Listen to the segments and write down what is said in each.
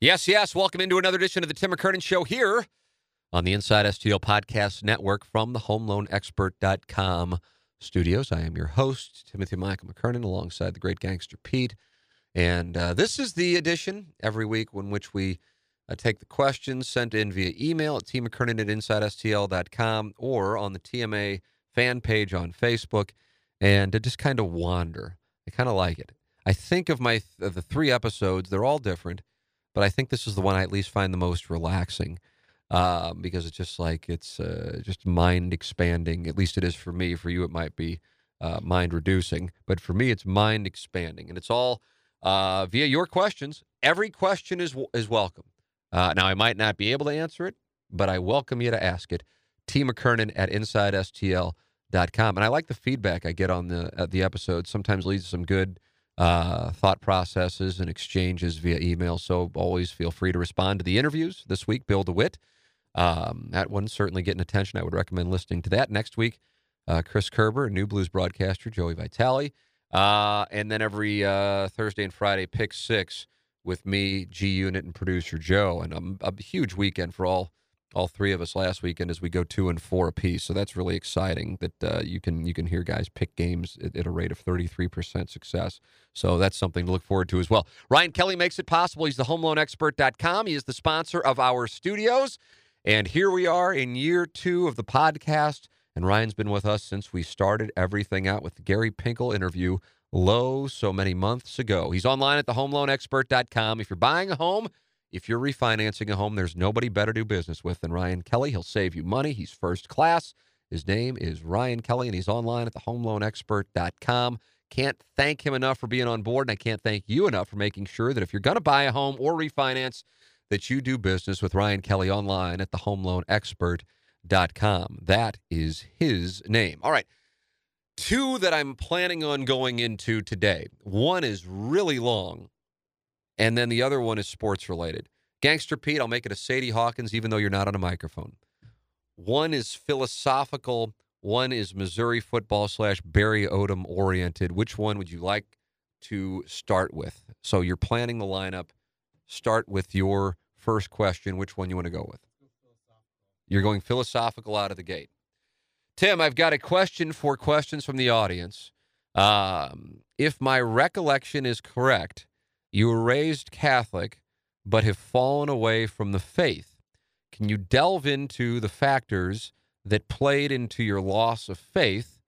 Yes, yes. Welcome into another edition of the Tim McKernan Show here on the Inside STL Podcast Network from the HomeLoanExpert.com studios. I am your host, Timothy Michael McKernan, alongside the great gangster Pete. And uh, this is the edition every week in which we uh, take the questions sent in via email at tmckernan at InsideSTL.com or on the TMA fan page on Facebook and to just kind of wander. I kind of like it. I think of my of the three episodes; they're all different, but I think this is the one I at least find the most relaxing uh, because it's just like it's uh, just mind expanding. At least it is for me. For you, it might be uh, mind reducing, but for me, it's mind expanding, and it's all uh, via your questions. Every question is is welcome. Uh, now, I might not be able to answer it, but I welcome you to ask it. T. McKernan at InsideSTL com. And I like the feedback I get on the uh, the episode. Sometimes leads to some good uh, thought processes and exchanges via email. So always feel free to respond to the interviews this week. Bill DeWitt, um, that one's certainly getting attention. I would recommend listening to that next week. Uh, Chris Kerber, New Blues broadcaster, Joey Vitale, uh, and then every uh, Thursday and Friday, pick six with me, G Unit, and producer Joe. And a, a huge weekend for all all three of us last weekend as we go two and four apiece. So that's really exciting that uh, you can you can hear guys pick games at, at a rate of 33% success. So that's something to look forward to as well. Ryan Kelley makes it possible. He's the homeloanexpert.com. He is the sponsor of our studios. And here we are in year two of the podcast. And Ryan's been with us since we started everything out with the Gary Pinkel interview low so many months ago. He's online at the homeloanexpert.com. If you're buying a home, if you're refinancing a home, there's nobody better to do business with than Ryan Kelley. He'll save you money. He's first class. His name is Ryan Kelley, and he's online at thehomeloanexpert.com. Can't thank him enough for being on board, and I can't thank you enough for making sure that if you're going to buy a home or refinance, that you do business with Ryan Kelley online at thehomeloanexpert.com. That is his name. All right. Two that I'm planning on going into today. One is really long and then the other one is sports related. Gangster Pete, I'll make it a Sadie Hawkins, even though you're not on a microphone. One is philosophical, one is Missouri football slash Barry Odom oriented. Which one would you like to start with? So you're planning the lineup. Start with your first question. Which one you want to go with? You're going philosophical out of the gate. Tim, I've got a question for questions from the audience. Um, if my recollection is correct, you were raised Catholic, but have fallen away from the faith. Can you delve into the factors that played into your loss of faith?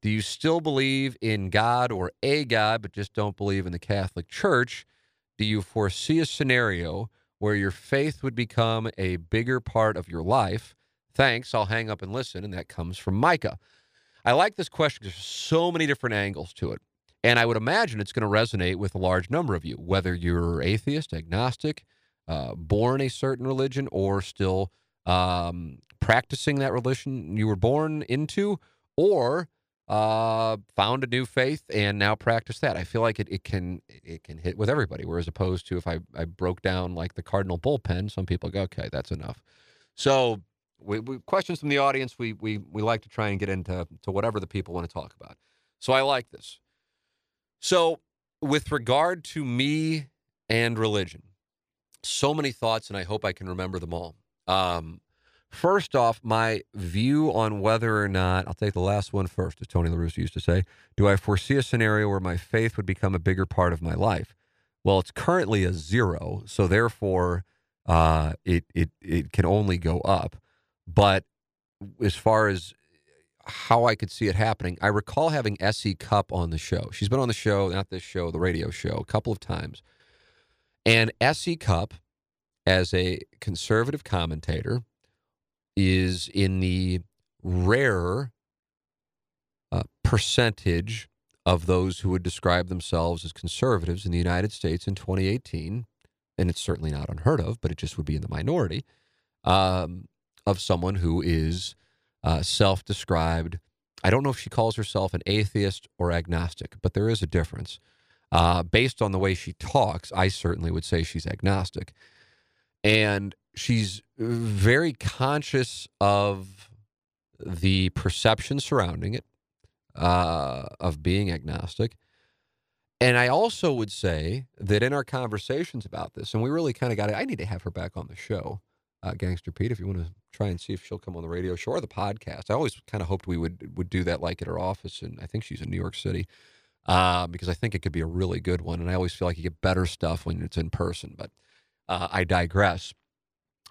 Do you still believe in God or a God, but just don't believe in the Catholic Church? Do you foresee a scenario where your faith would become a bigger part of your life? Thanks. I'll hang up and listen. And that comes from Micah. I like this question. There's so many different angles to it. And I would imagine it's going to resonate with a large number of you, whether you're atheist, agnostic, uh, born a certain religion, or still um, practicing that religion you were born into, or uh, found a new faith and now practice that. I feel like it, it can it can hit with everybody. Whereas opposed to if I, I broke down like the Cardinal bullpen, some people go, okay, that's enough. So we, we, questions from the audience, we we we like to try and get into to whatever the people want to talk about. So I like this. So, with regard to me and religion, so many thoughts, and I hope I can remember them all. Um, first off, my view on whether or not, I'll take the last one first, as Tony La Russa used to say. Do I foresee a scenario where my faith would become a bigger part of my life? Well, it's currently a zero. So, therefore, uh, it it it can only go up. But as far as how I could see it happening, I recall having S.E. Cupp on the show. She's been on the show, not this show, the radio show, a couple of times. And S.E. Cupp, as a conservative commentator, is in the rare uh, percentage of those who would describe themselves as conservatives in the United States in 2018, and it's certainly not unheard of, but it just would be in the minority, um, of someone who is uh, self described. I don't know if she calls herself an atheist or agnostic, but there is a difference. Uh, based on the way she talks, I certainly would say she's agnostic. And she's very conscious of the perception surrounding it, uh, of being agnostic. And I also would say that in our conversations about this, and we really kind of got it, I need to have her back on the show, uh, Gangster Pete, if you want to try and see if she'll come on the radio show or the podcast. I always kind of hoped we would would do that like at her office, and I think she's in New York City uh, because I think it could be a really good one. And I always feel like you get better stuff when it's in person, but uh, I digress.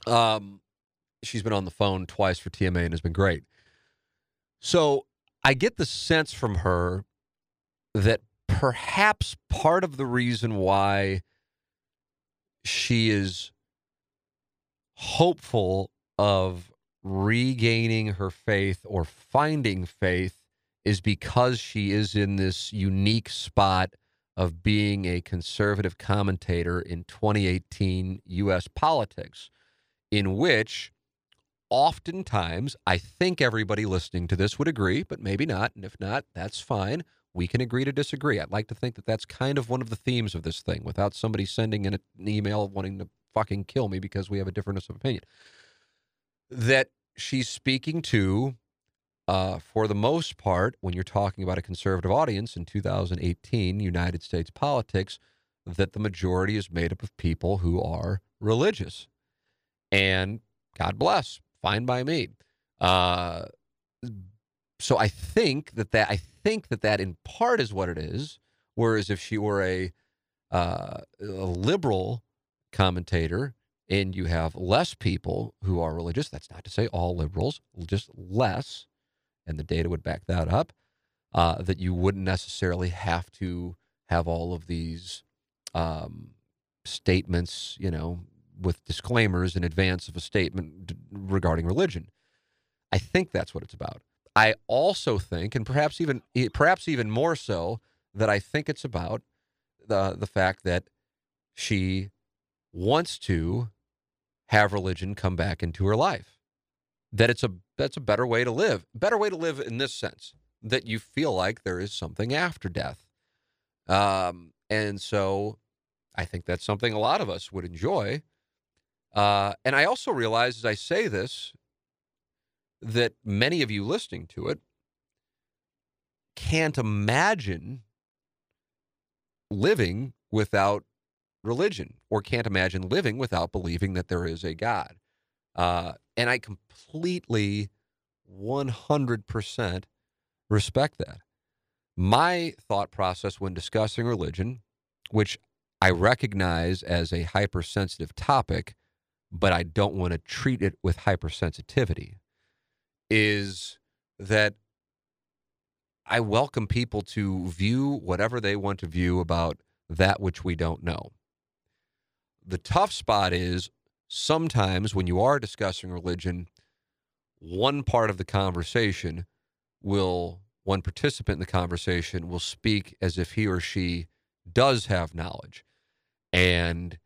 Um, she's been on the phone twice for TMA and has been great. So I get the sense from her that perhaps part of the reason why she is hopeful of regaining her faith or finding faith is because she is in this unique spot of being a conservative commentator in 2018 U.S. politics, in which oftentimes, I think everybody listening to this would agree, but maybe not. And if not, that's fine. We can agree to disagree. I'd like to think that that's kind of one of the themes of this thing without somebody sending in an email wanting to fucking kill me because we have a difference of opinion. That she's speaking to, uh, for the most part, when you're talking about a conservative audience in 2018 United States politics, that the majority is made up of people who are religious. And God bless fine by me. Uh, so I think that that I think that that in part is what it is. Whereas if she were a, uh, a liberal commentator and you have less people who are religious, that's not to say all liberals, just less, and the data would back that up. Uh, that you wouldn't necessarily have to have all of these um, statements, you know, with disclaimers in advance of a statement regarding religion. I think that's what it's about. I also think, and perhaps even perhaps even more so, that I think it's about the the fact that she wants to have religion come back into her life. That it's a that's a better way to live. Better way to live in this sense that you feel like there is something after death. Um, and so I think that's something a lot of us would enjoy. Uh, and I also realize as I say this that many of you listening to it can't imagine living without religion or can't imagine living without believing that there is a God. Uh, and I completely, 100% respect that. My thought process when discussing religion, which I recognize as a hypersensitive topic, but I don't want to treat it with hypersensitivity, is that I welcome people to view whatever they want to view about that which we don't know. The tough spot is sometimes when you are discussing religion, one part of the conversation will, one participant in the conversation will speak as if he or she does have knowledge. And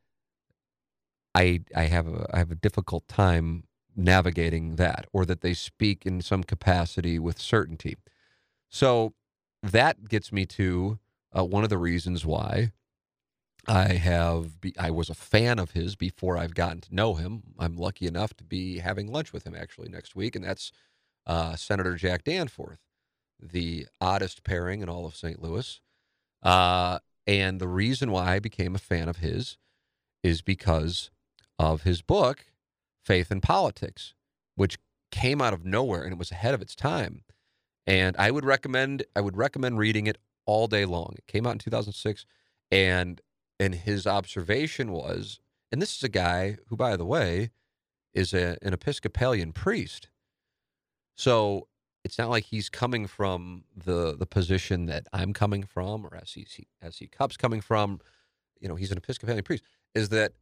I I have a I have a difficult time navigating that, or that they speak in some capacity with certainty. So that gets me to uh, one of the reasons why I have be, I was a fan of his before I've gotten to know him. I'm lucky enough to be having lunch with him actually next week, and that's uh, Senator Jack Danforth, the oddest pairing in all of St. Louis. Uh, and the reason why I became a fan of his is because of his book, Faith and Politics, which came out of nowhere and it was ahead of its time. And I would recommend I would recommend reading it all day long. It came out in 2006 and and his observation was And this is a guy who, by the way, is a, an Episcopalian priest. So it's not like he's coming from the the position that I'm coming from or SEC, SC Cupp's coming from. You know, he's an Episcopalian priest. Is that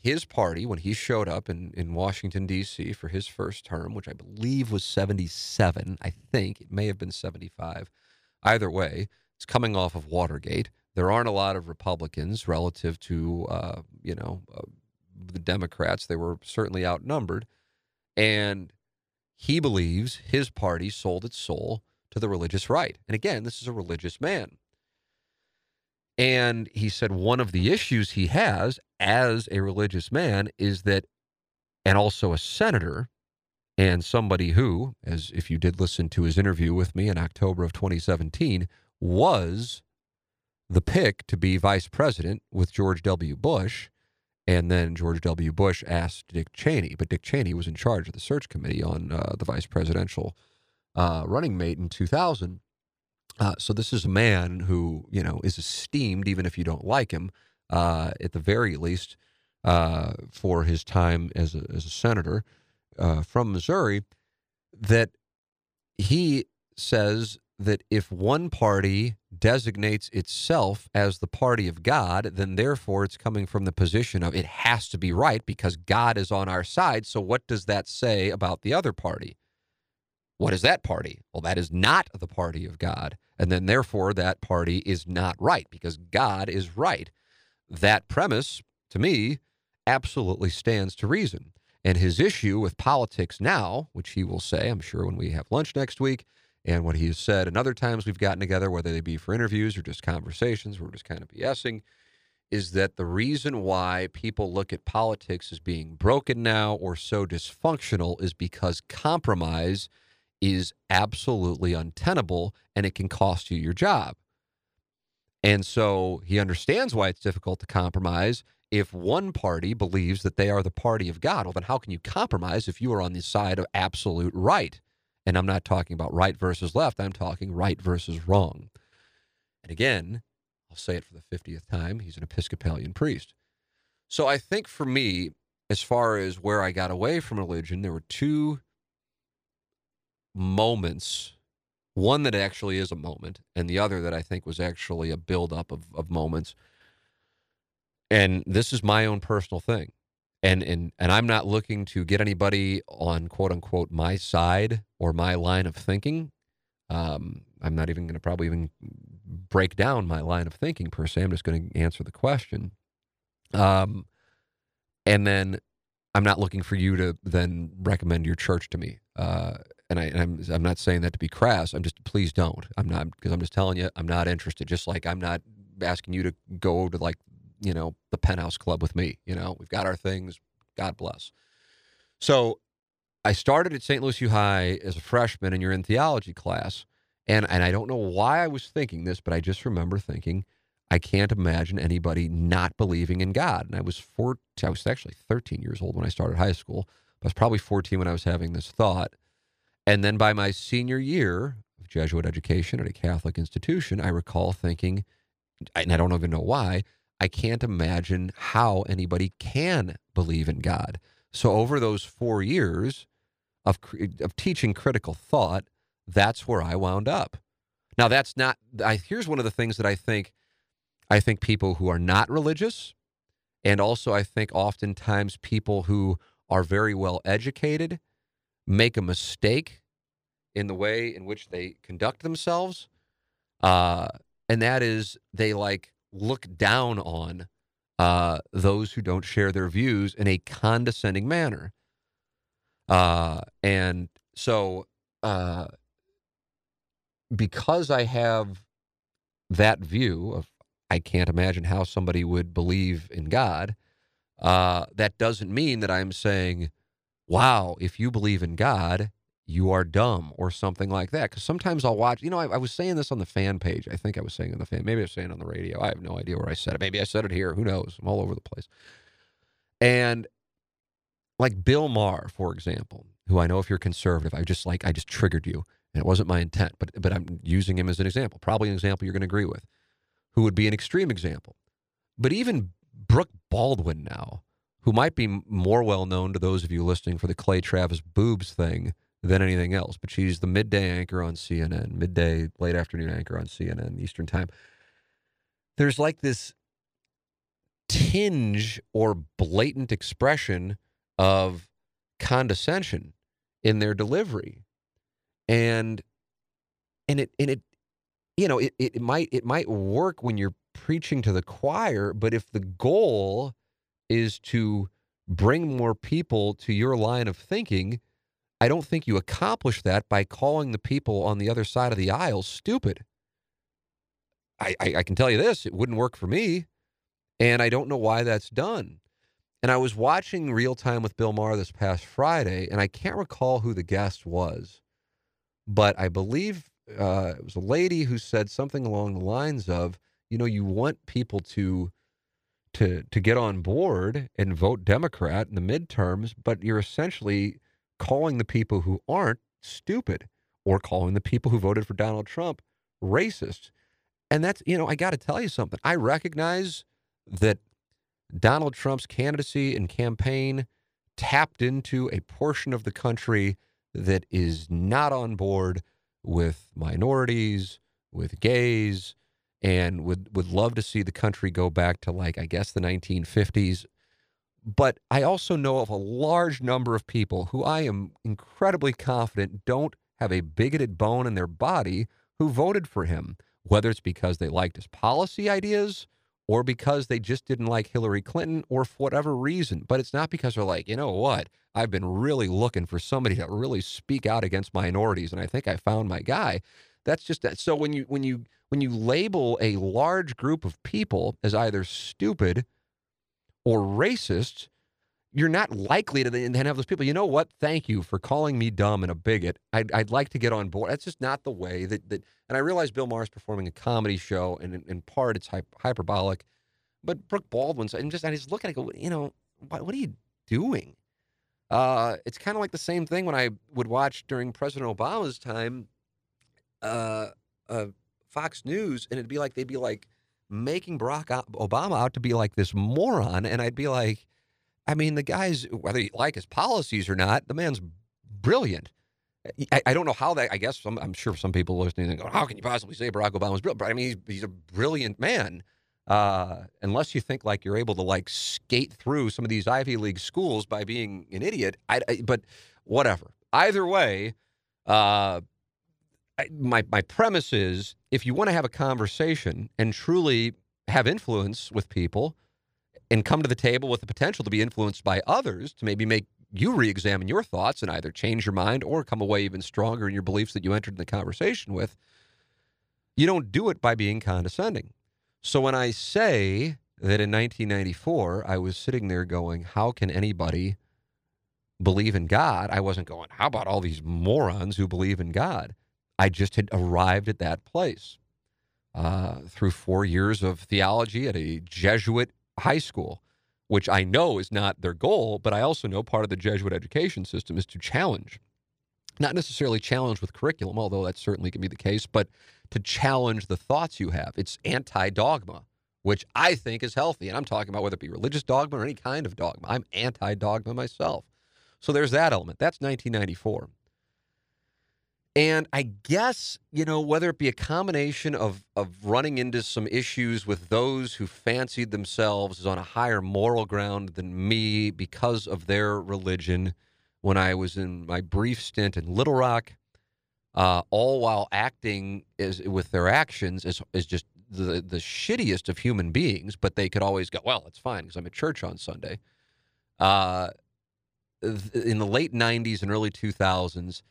his party, when he showed up in, in Washington, D.C. for his first term, which I believe was 77, I think it may have been 75. Either way, it's coming off of Watergate. There aren't a lot of Republicans relative to, uh, you know, uh, the Democrats. They were certainly outnumbered. And he believes his party sold its soul to the religious right. And again, this is a religious man. And he said one of the issues he has as a religious man is that, and also a senator, and somebody who, as if you did listen to his interview with me in October of 2017, was the pick to be vice president with George W. Bush. And then George W. Bush asked Dick Cheney, but Dick Cheney was in charge of the search committee on uh, the vice presidential uh, running mate in 2000. Uh, so this is a man who you know is esteemed, even if you don't like him, uh, at the very least, uh, for his time as a, as a senator uh, from Missouri. That he says that if one party designates itself as the party of God, then therefore it's coming from the position of it has to be right because God is on our side. So what does that say about the other party? What is that party? Well, that is not the party of God. And then, therefore, that party is not right because God is right. That premise, to me, absolutely stands to reason. And his issue with politics now, which he will say, I'm sure, when we have lunch next week, and what he has said, and other times we've gotten together, whether they be for interviews or just conversations, we're just kind of BSing, is that the reason why people look at politics as being broken now or so dysfunctional is because compromise is absolutely untenable and it can cost you your job. And so he understands why it's difficult to compromise. If one party believes that they are the party of God, well, then how can you compromise if you are on the side of absolute right? And I'm not talking about right versus left, I'm talking right versus wrong. And again, I'll say it for the 50th time he's an Episcopalian priest. So I think for me, as far as where I got away from religion, there were two moments one that actually is a moment and the other that i think was actually a buildup of, of moments and this is my own personal thing and and and i'm not looking to get anybody on quote unquote my side or my line of thinking um, i'm not even going to probably even break down my line of thinking per se i'm just going to answer the question um, and then i'm not looking for you to then recommend your church to me uh, and, I, am I'm, I'm not saying that to be crass. I'm just please don't. I'm not because I'm just telling you I'm not interested. Just like I'm not asking you to go to like you know the penthouse club with me. You know we've got our things. God bless. So I started at St. Louis U High as a freshman, and you're in theology class, and and I don't know why I was thinking this, but I just remember thinking. I can't imagine anybody not believing in God. And I was four, I was actually 13 years old when I started high school. I was probably 14 when I was having this thought. And then by my senior year of Jesuit education at a Catholic institution, I recall thinking, and I don't even know why, I can't imagine how anybody can believe in God. So over those four years of, of teaching critical thought, that's where I wound up. Now that's not. I, here's one of the things that I think. I think people who are not religious, and also I think oftentimes people who are very well educated make a mistake in the way in which they conduct themselves. Uh, and that is they like look down on uh, those who don't share their views in a condescending manner. Uh, and so, uh, because I have that view of I can't imagine how somebody would believe in God, uh, that doesn't mean that I'm saying, wow, if you believe in God, you are dumb or something like that. Because sometimes I'll watch, you know, I, I, was saying this on the fan page. I think I was saying on the fan. Maybe I was saying on the radio. I have no idea where I said it. Maybe I said it here. Who knows? I'm all over the place. And like Bill Maher, for example, who I know if you're conservative, I just like, I just triggered you. And it wasn't my intent, but, but I'm using him as an example. Probably an example you're going to agree with, who would be an extreme example. But even Brooke Baldwin now, who might be more well known to those of you listening for the Clay Travis boobs thing than anything else, but she's the midday anchor on CNN, midday, late afternoon anchor on CNN Eastern Time. There's like this tinge or blatant expression of condescension in their delivery. And and it and it you know, it, it might it might work when you're preaching to the choir, but if the goal is to bring more people to your line of thinking, I don't think you accomplish that by calling the people on the other side of the aisle stupid. I, I, I can tell you this, it wouldn't work for me. And I don't know why that's done. And I was watching Real Time with Bill Maher this past Friday, and I can't recall who the guest was, but I believe uh, it was a lady who said something along the lines of, you know, you want people to to to get on board and vote Democrat in the midterms, but you're essentially calling the people who aren't stupid or calling the people who voted for Donald Trump racist. And that's, you know, I got to tell you something. I recognize that Donald Trump's candidacy and campaign tapped into a portion of the country that is not on board with minorities, with gays, and would would love to see the country go back to like I guess the 1950s. But I also know of a large number of people who I am incredibly confident don't have a bigoted bone in their body who voted for him, whether it's because they liked his policy ideas or because they just didn't like Hillary Clinton or for whatever reason. But it's not because they're like, you know what? I've been really looking for somebody to really speak out against minorities and I think I found my guy. That's just that. So when you when you when you label a large group of people as either stupid or racist, you're not likely to then have those people. You know what? Thank you for calling me dumb and a bigot. I'd, I'd like to get on board. That's just not the way that that. And I realize Bill Maher's performing a comedy show, and in, in part it's hyperbolic. But Brooke Baldwin's, I'm just I just look at it, go, you know, what, what are you doing? Uh, it's kind of like the same thing when I would watch during President Obama's time, uh, uh, Fox News, and it'd be like they'd be like making Barack Obama out to be like this moron, and I'd be like, I mean, the guy's whether you like his policies or not, the man's brilliant. I, I don't know how that. I guess some, I'm sure some people listening go, "How can you possibly say Barack Obama's brilliant?" But I mean, he's, he's a brilliant man. Uh, unless you think like you're able to like skate through some of these Ivy League schools by being an idiot. I, I but whatever. Either way, uh, I, my my premise is if you want to have a conversation and truly have influence with people and come to the table with the potential to be influenced by others to maybe make you re-examine your thoughts and either change your mind or come away even stronger in your beliefs that you entered the conversation with you don't do it by being condescending so when I say that in 1994, I was sitting there going, how can anybody believe in God? I wasn't going, how about all these morons who believe in God? I just had arrived at that place uh, through four years of theology at a Jesuit high school, which I know is not their goal, but I also know part of the Jesuit education system is to challenge. Not necessarily challenge with curriculum, although that certainly can be the case, but to challenge the thoughts you have. It's anti dogma, which I think is healthy. And I'm talking about whether it be religious dogma or any kind of dogma. I'm anti dogma myself. So there's that element. That's 1994. And I guess, you know, whether it be a combination of, of running into some issues with those who fancied themselves as on a higher moral ground than me because of their religion when I was in my brief stint in Little Rock, uh, all while acting as, with their actions as, as just the, the shittiest of human beings, but they could always go, well, it's fine because I'm at church on Sunday. Uh, in the late 90s and early 2000s,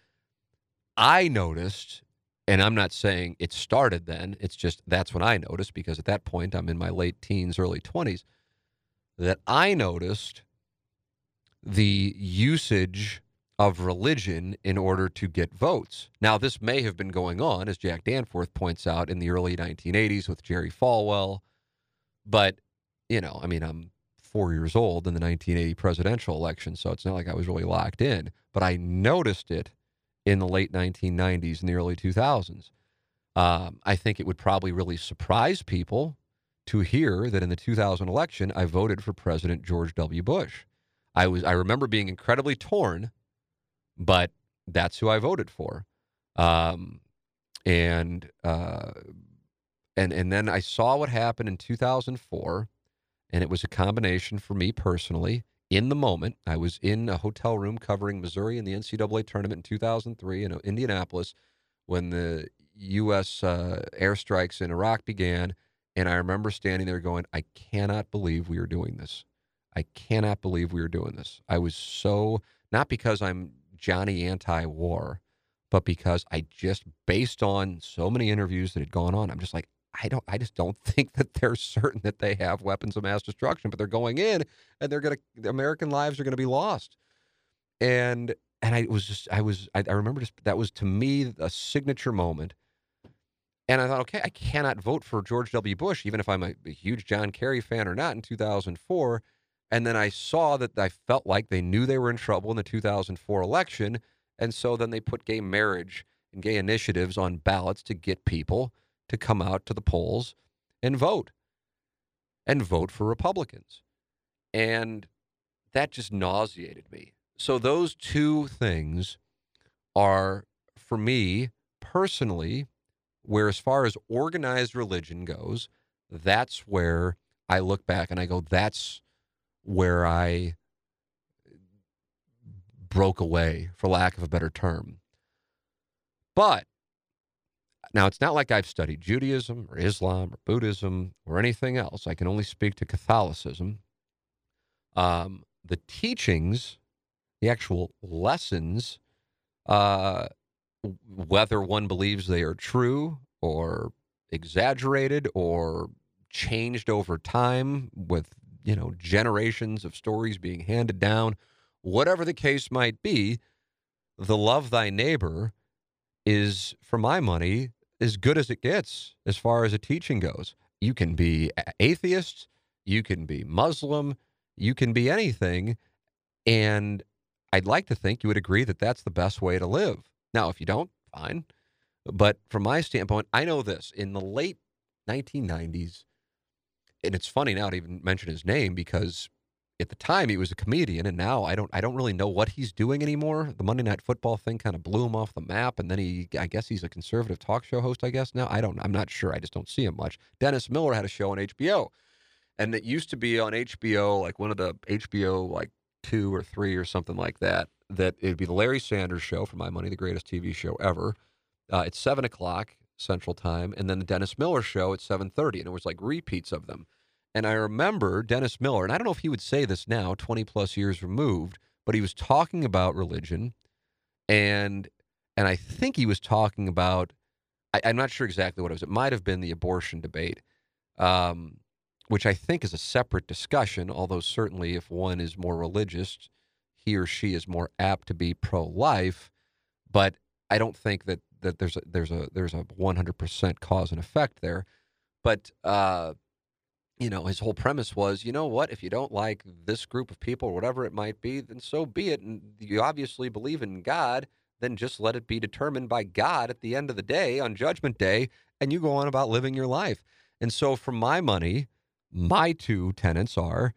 I noticed, and I'm not saying it started then, it's just that's when I noticed because at that point I'm in my late teens, early 20s, that I noticed the usage of religion in order to get votes. Now, this may have been going on, as Jack Danforth points out, in the early 1980s with Jerry Falwell. But, you know, I mean, I'm four years old in the 1980 presidential election, so it's not like I was really locked in. But I noticed it in the late 1990s and the early 2000s. Um, I think it would probably really surprise people to hear that in the 2000 election I voted for President George W. Bush. I was I remember being incredibly torn, but that's who I voted for. Um, and uh, and and then I saw what happened in 2004, and it was a combination for me personally. In the moment, I was in a hotel room covering Missouri in the NCAA tournament in 2003 in Indianapolis when the U.S. Uh, airstrikes in Iraq began, and I remember standing there going, "I cannot believe we are doing this. I cannot believe we are doing this." I was so not because I'm Johnny anti-war, but because I just based on so many interviews that had gone on, I'm just like, I don't I just don't think that they're certain that they have weapons of mass destruction, but they're going in and they're gonna American lives are gonna be lost. And and I was just I was I, I remember just that was to me a signature moment. And I thought, okay, I cannot vote for George W. Bush, even if I'm a, a huge John Kerry fan or not in 2004. And then I saw that I felt like they knew they were in trouble in the 2004 election. And so then they put gay marriage and gay initiatives on ballots to get people to come out to the polls and vote and vote for Republicans. And that just nauseated me. So those two things are, for me personally, where as far as organized religion goes, that's where I look back and I go, that's where I broke away, for lack of a better term. But now, it's not like I've studied Judaism or Islam or Buddhism or anything else. I can only speak to Catholicism. Um, the teachings, the actual lessons, uh, whether one believes they are true or exaggerated or changed over time with you know generations of stories being handed down whatever the case might be the love thy neighbor is for my money as good as it gets as far as a teaching goes. You can be atheist, you can be Muslim, you can be anything. And I'd like to think you would agree that that's the best way to live. Now, if you don't, fine. But from my standpoint, I know this in the late 1990s, and it's funny now to even mention his name because at the time he was a comedian and now I don't I don't really know what he's doing anymore. The Monday Night Football thing kind of blew him off the map and then he I guess he's a conservative talk show host I guess now. I don't I'm not sure. I just don't see him much. Dennis Miller had a show on HBO. And it used to be on HBO like one of the HBO like 2 or 3 or something like that that it'd be the Larry Sanders show for my money the greatest TV show ever. Uh, it's 7 o'clock Central Time and then the Dennis Miller show at 7:30 and it was like repeats of them. And I remember Dennis Miller, and I don't know if he would say this now, 20 plus years removed, but he was talking about religion. And and I think he was talking about, I, am not sure exactly what it was. It might have been the abortion debate, um, which I think is a separate discussion, although certainly if one is more religious, he or she is more apt to be pro life. But I don't think that, that there's a, there's a there's a 100% cause and effect there. But uh, you know, his whole premise was, you know what, if you don't like this group of people or whatever it might be, then so be it. And you obviously believe in God, then just let it be determined by God at the end of the day on Judgment Day, and you go on about living your life. And so, for my money, my two tenets are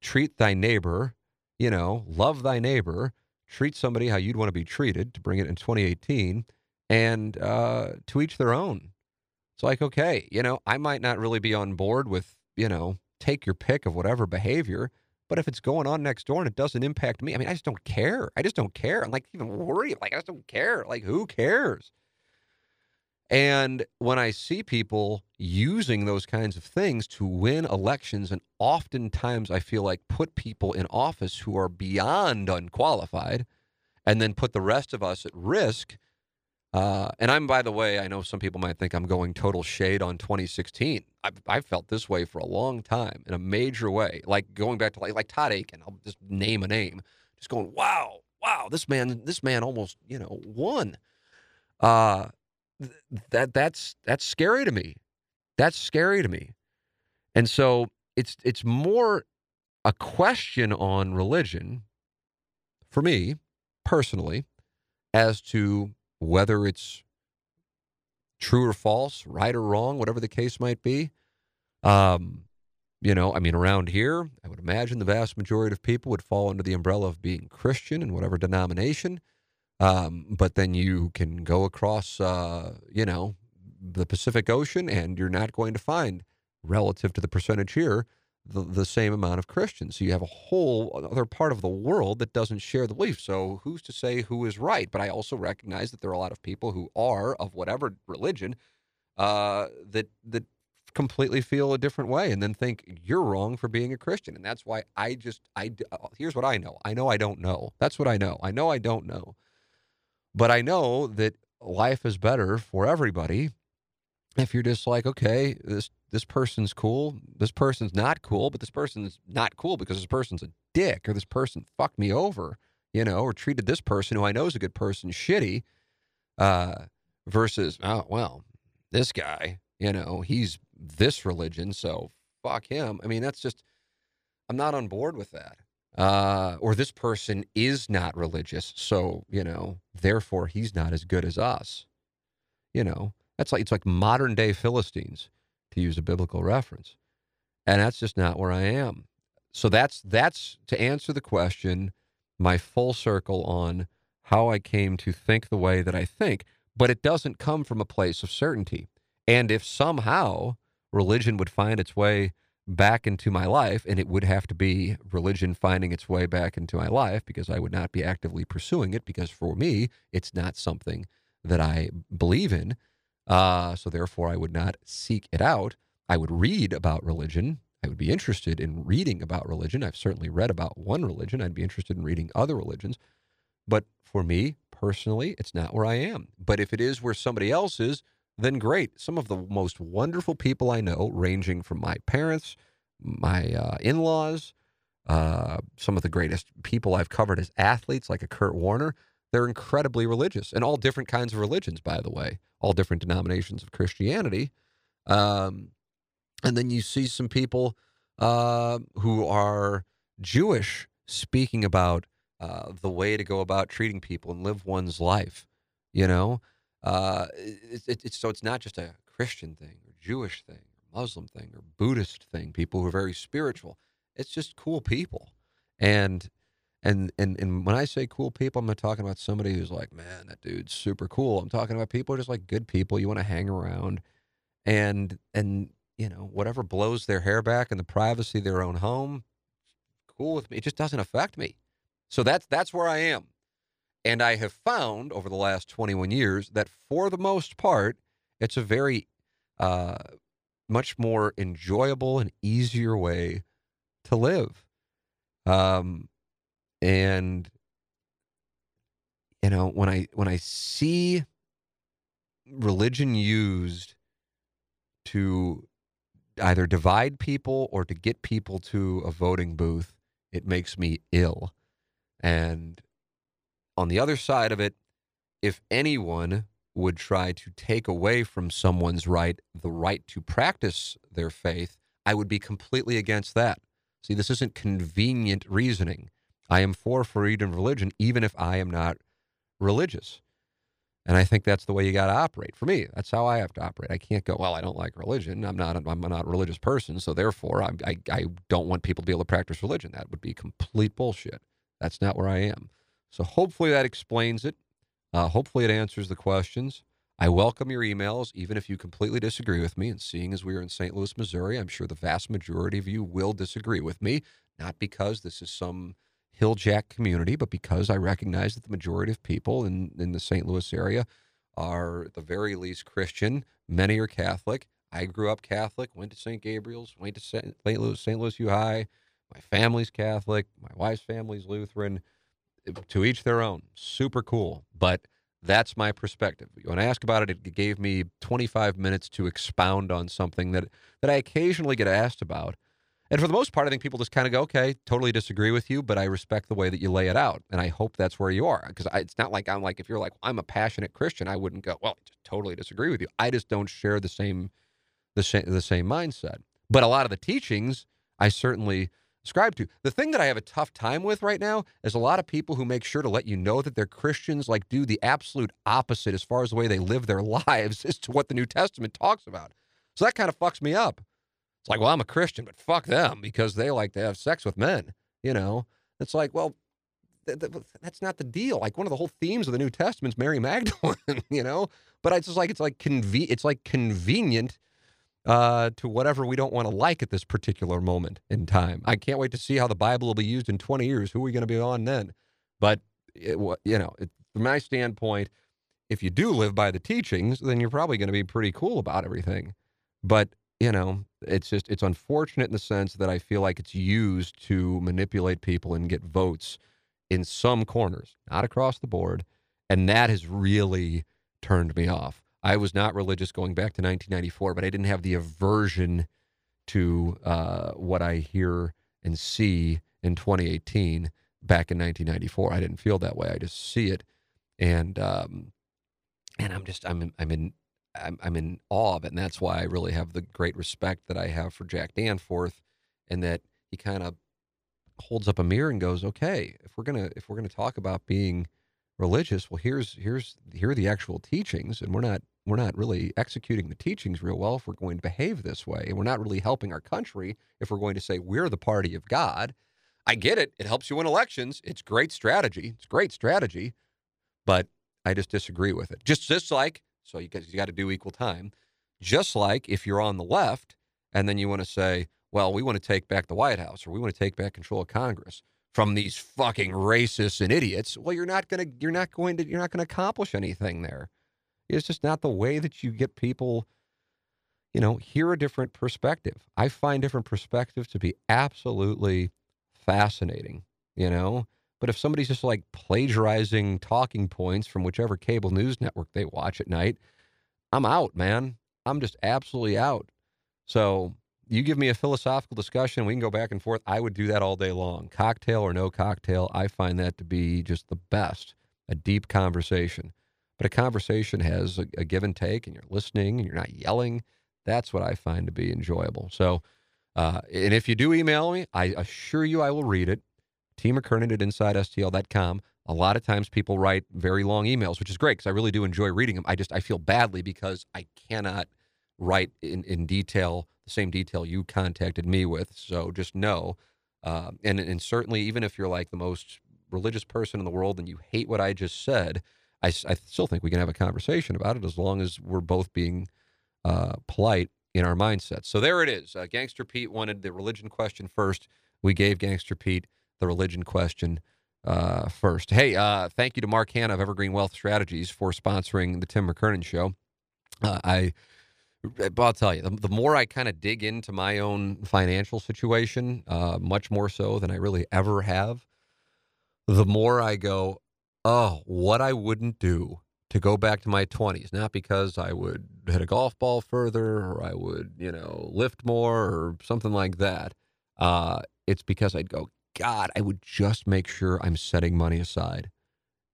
treat thy neighbor, you know, love thy neighbor, treat somebody how you'd want to be treated, to bring it in 2018, and uh, to each their own. It's like, okay, you know, I might not really be on board with you know, take your pick of whatever behavior. But if it's going on next door and it doesn't impact me, I mean, I just don't care. I just don't care. I'm like even worried. Like I just don't care. Like who cares? And when I see people using those kinds of things to win elections, and oftentimes I feel like put people in office who are beyond unqualified and then put the rest of us at risk uh, and I'm, by the way, I know some people might think I'm going total shade on 2016. I've, I've felt this way for a long time in a major way. Like going back to like, like Todd Akin, I'll just name a name, just going, wow, wow, this man, this man almost, you know, won. Uh, th- that that's that's scary to me. That's scary to me. And so it's it's more a question on religion for me personally as to whether it's true or false, right or wrong, whatever the case might be. Um, you know, I mean, around here, I would imagine the vast majority of people would fall under the umbrella of being Christian in whatever denomination. Um, but then you can go across, uh, you know, the Pacific Ocean, and you're not going to find, relative to the percentage here, the, the same amount of Christians. So you have a whole other part of the world that doesn't share the belief. So who's to say who is right? But I also recognize that there are a lot of people who are of whatever religion uh, that that completely feel a different way and then think you're wrong for being a Christian. And that's why I just I uh, here's what I know. I know I don't know. That's what I know. I know I don't know. But I know that life is better for everybody if you're just like, okay, this this person's cool, this person's not cool, but this person's not cool because this person's a dick or this person fucked me over, you know, or treated this person who I know is a good person shitty, uh, versus oh well, this guy, you know, he's this religion, so fuck him. I mean, that's just I'm not on board with that. Uh, or this person is not religious, so you know, therefore he's not as good as us. You know, that's like it's like modern day Philistines, to use a biblical reference, and that's just not where I am. So that's that's to answer the question, my full circle on how I came to think the way that I think, but it doesn't come from a place of certainty. And if somehow religion would find its way back into my life, and it would have to be religion finding its way back into my life because I would not be actively pursuing it because for me, it's not something that I believe in. Uh, so therefore, I would not seek it out. I would read about religion. I would be interested in reading about religion. I've certainly read about one religion. I'd be interested in reading other religions. But for me personally, it's not where I am. But if it is where somebody else is, then great. Some of the most wonderful people I know, ranging from my parents, my uh, in laws, uh, some of the greatest people I've covered as athletes, like a Kurt Warner, they're incredibly religious and all different kinds of religions, by the way, all different denominations of Christianity. Um, and then you see some people uh, who are Jewish speaking about uh, the way to go about treating people and live one's life. You know, uh, it, it, it's so it's not just a Christian thing or Jewish thing or Muslim thing or Buddhist thing. People who are very spiritual. It's just cool people, and and and and when I say cool people, I'm not talking about somebody who's like, man, that dude's super cool. I'm talking about people who are just like good people you want to hang around, and and you know whatever blows their hair back in the privacy of their own home, cool with me. It just doesn't affect me. So that's that's where I am. And I have found over the last 21 years that for the most part, it's a very uh, much more enjoyable and easier way to live. Um, and you know when I when I see religion used to either divide people or to get people to a voting booth, it makes me ill. And on the other side of it, if anyone would try to take away from someone's right the right to practice their faith, I would be completely against that. See, this isn't convenient reasoning. I am for freedom of religion, even if I am not religious. And I think that's the way you got to operate. For me, that's how I have to operate. I can't go, well, I don't like religion. I'm not, I'm not a religious person. So therefore, I, I, I don't want people to be able to practice religion. That would be complete bullshit. That's not where I am. So hopefully that explains it. Uh, hopefully it answers the questions. I welcome your emails, even if you completely disagree with me. And seeing as we are in St. Louis, Missouri, I'm sure the vast majority of you will disagree with me, not because this is some hilljack community, but because I recognize that the majority of people in, in the St. Louis area are, at the very least, Christian. Many are Catholic. I grew up Catholic, went to St. Gabriel's, went to St. Louis, St. Louis U High. My family's Catholic. My wife's family's Lutheran eh, to each their own. Super cool. But that's my perspective. When I ask about it, it gave me 25 minutes to expound on something that, that I occasionally get asked about. And for the most part, I think people just kind of go, okay, totally disagree with you, but I respect the way that you lay it out. And I hope that's where you are. Because it's not like I'm like, if you're like, I'm a passionate Christian, I wouldn't go, well, I just totally disagree with you. I just don't share the same, the same, the same mindset. But a lot of the teachings, I certainly subscribe to. The thing that I have a tough time with right now is a lot of people who make sure to let you know that they're Christians, like do the absolute opposite as far as the way they live their lives as to what the New Testament talks about. So that kind of fucks me up. It's like, well, I'm a Christian, but fuck them because they like to have sex with men. You know, it's like, well, th- th- that's not the deal. Like one of the whole themes of the New Testament's Mary Magdalene. You know, but it's just like it's like conve- it's like convenient uh, to whatever we don't want to like at this particular moment in time. I can't wait to see how the Bible will be used in 20 years. Who are we going to be on then? But it, you know, it, from my standpoint, if you do live by the teachings, then you're probably going to be pretty cool about everything. But you know, it's just it's unfortunate in the sense that I feel like it's used to manipulate people and get votes in some corners, not across the board, and that has really turned me off. I was not religious going back to 1994, but I didn't have the aversion to uh, what I hear and see in 2018 back in 1994. I didn't feel that way. I just see it, and um, and I'm just I'm I'm in I'm, I'm in awe of it, and that's why I really have the great respect that I have for Jack Danforth, and that he kind of holds up a mirror and goes, "Okay, if we're gonna if we're gonna talk about being religious, well, here's here's here are the actual teachings, and we're not we're not really executing the teachings real well if we're going to behave this way, and we're not really helping our country if we're going to say we're the party of God." I get it; it helps you win elections. It's great strategy. It's great strategy, but I just disagree with it. Just just like so you you got to do equal time. Just like if you're on the left and then you want to say, well, we want to take back the White House or we want to take back control of Congress from these fucking racists and idiots. Well, you're not gonna you're not going to you're not going to accomplish anything there. It's just not the way that you get people, you know, hear a different perspective. I find different perspectives to be absolutely fascinating, you know. But if somebody's just like plagiarizing talking points from whichever cable news network they watch at night, I'm out, man. I'm just absolutely out. So you give me a philosophical discussion, we can go back and forth. I would do that all day long. Cocktail or no cocktail, I find that to be just the best. A deep conversation. But a conversation has a, a give and take, and you're listening and you're not yelling. That's what I find to be enjoyable. So, uh, and if you do email me, I assure you I will read it. T. McKernan at InsideSTL.com. A lot of times people write very long emails, which is great because I really do enjoy reading them. I just I feel badly because I cannot write in, in detail the same detail you contacted me with. So just know, uh, and and certainly even if you're like the most religious person in the world and you hate what I just said, I, I still think we can have a conversation about it as long as we're both being uh, polite in our mindsets. So there it is. Uh, Gangster Pete wanted the religion question first. We gave Gangster Pete the religion question uh, first. Hey, uh, thank you to Mark Hannah of Evergreen Wealth Strategies for sponsoring the Tim McKernan Show. Uh, I, I'll tell you, the, the more I kind of dig into my own financial situation, uh, much more so than I really ever have, the more I go, oh, what I wouldn't do to go back to my 20s. Not because I would hit a golf ball further or I would, you know, lift more or something like that. Uh, it's because I'd go, God, I would just make sure I'm setting money aside.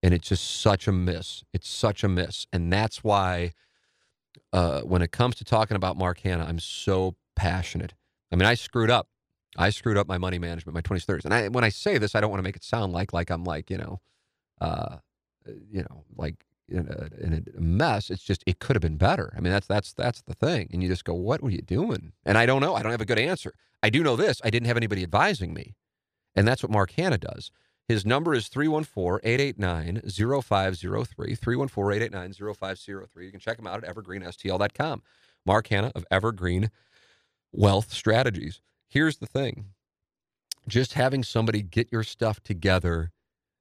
And it's just such a miss. It's such a miss. And that's why uh, when it comes to talking about Mark Hannah, I'm so passionate. I mean, I screwed up. I screwed up my money management, my 20s, 30s. And I, when I say this, I don't want to make it sound like like I'm like, you know, uh, you know, like in a, in a mess. It's just it could have been better. I mean, that's that's that's the thing. And you just go, what were you doing? And I don't know. I don't have a good answer. I do know this. I didn't have anybody advising me. And that's what Mark Hannah does. His number is 314 889 0503. 314 889 0503. You can check him out at evergreenstl.com. Mark Hannah of Evergreen Wealth Strategies. Here's the thing just having somebody get your stuff together,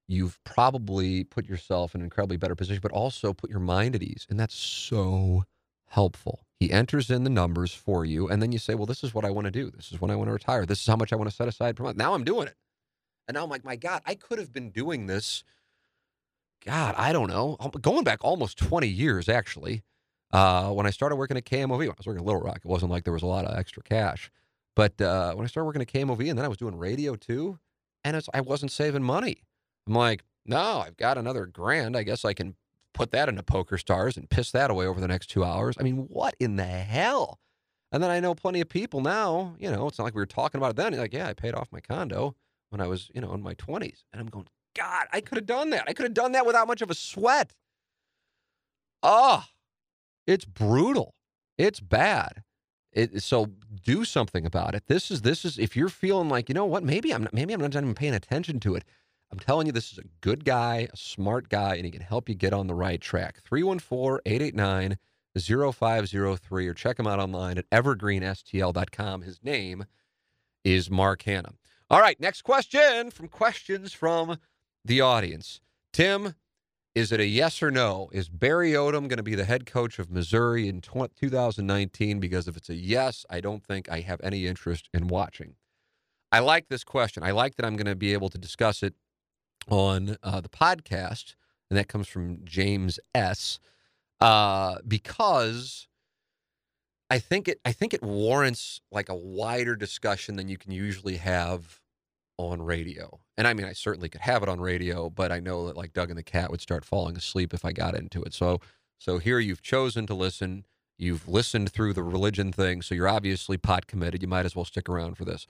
you've probably put yourself in an incredibly better position, but also put your mind at ease. And that's so helpful. He enters in the numbers for you, and then you say, Well, this is what I want to do. This is when I want to retire. This is how much I want to set aside per month. Now I'm doing it. And now I'm like, My God, I could have been doing this. God, I don't know. Going back almost 20 years, actually. Uh, when I started working at KMOV, I was working at Little Rock, it wasn't like there was a lot of extra cash. But uh, when I started working at KMOV, and then I was doing radio too, and I wasn't saving money. I'm like, no, I've got another grand. I guess I can put that into Poker Stars and piss that away over the next two hours. I mean, what in the hell? And then I know plenty of people now, you know, it's not like we were talking about it then. Like, yeah, I paid off my condo when I was, you know, in my 20s. And I'm going, God, I could have done that. I could have done that without much of a sweat. Oh, it's brutal. It's bad. It, so do something about it. This is this is if you're feeling like you know what maybe I'm not, maybe I'm not even paying attention to it. I'm telling you, this is a good guy, a smart guy, and he can help you get on the right track. 314 889 0503 or check him out online at evergreenstl.com. His name is Mark Hannah. All right, next question from questions from the audience. Tim, is it a yes or no? Is Barry Odom going to be the head coach of Missouri in 2019? Because if it's a yes, I don't think I have any interest in watching. I like this question. I like that I'm going to be able to discuss it on uh, the podcast, and that comes from James S. Uh, because I think it I think it warrants like a wider discussion than you can usually have on radio. And I mean, I certainly could have it on radio, but I know that like Doug and the cat would start falling asleep if I got into it. So so here you've chosen to listen. You've listened through the religion thing, so you're obviously pot committed. You might as well stick around for this.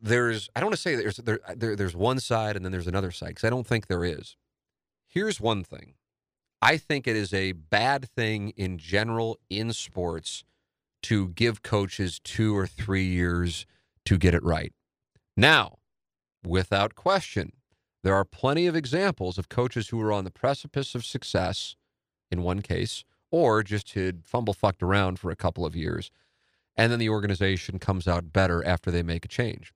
There's I don't want to say there's there, uh, there there's one side and then there's another side because I don't think there is. Here's one thing. I think it is a bad thing in general in sports to give coaches two or three years to get it right. Now, without question, there are plenty of examples of coaches who were on the precipice of success in one case, or just had fumble fucked around for a couple of years. And then the organization comes out better after they make a change.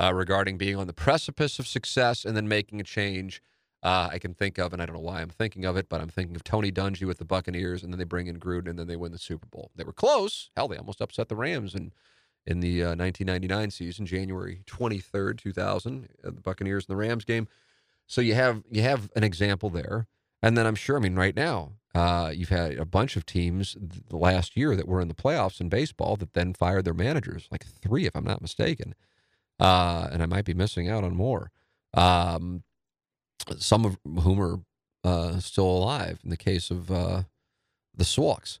Uh, regarding being on the precipice of success and then making a change, uh, I can think of, and I don't know why I'm thinking of it, but I'm thinking of Tony Dungy with the Buccaneers, and then they bring in Gruden, and then they win the Super Bowl. They were close. Hell, they almost upset the Rams and in the uh, 1999 season, January 23rd, 2000, uh, the Buccaneers and the Rams game. So you have you have an example there, and then I'm sure. I mean, right now, uh, you've had a bunch of teams the last year that were in the playoffs in baseball that then fired their managers, like three, if I'm not mistaken, uh, and I might be missing out on more. Um, some of whom are uh, still alive. In the case of uh, the Swaks.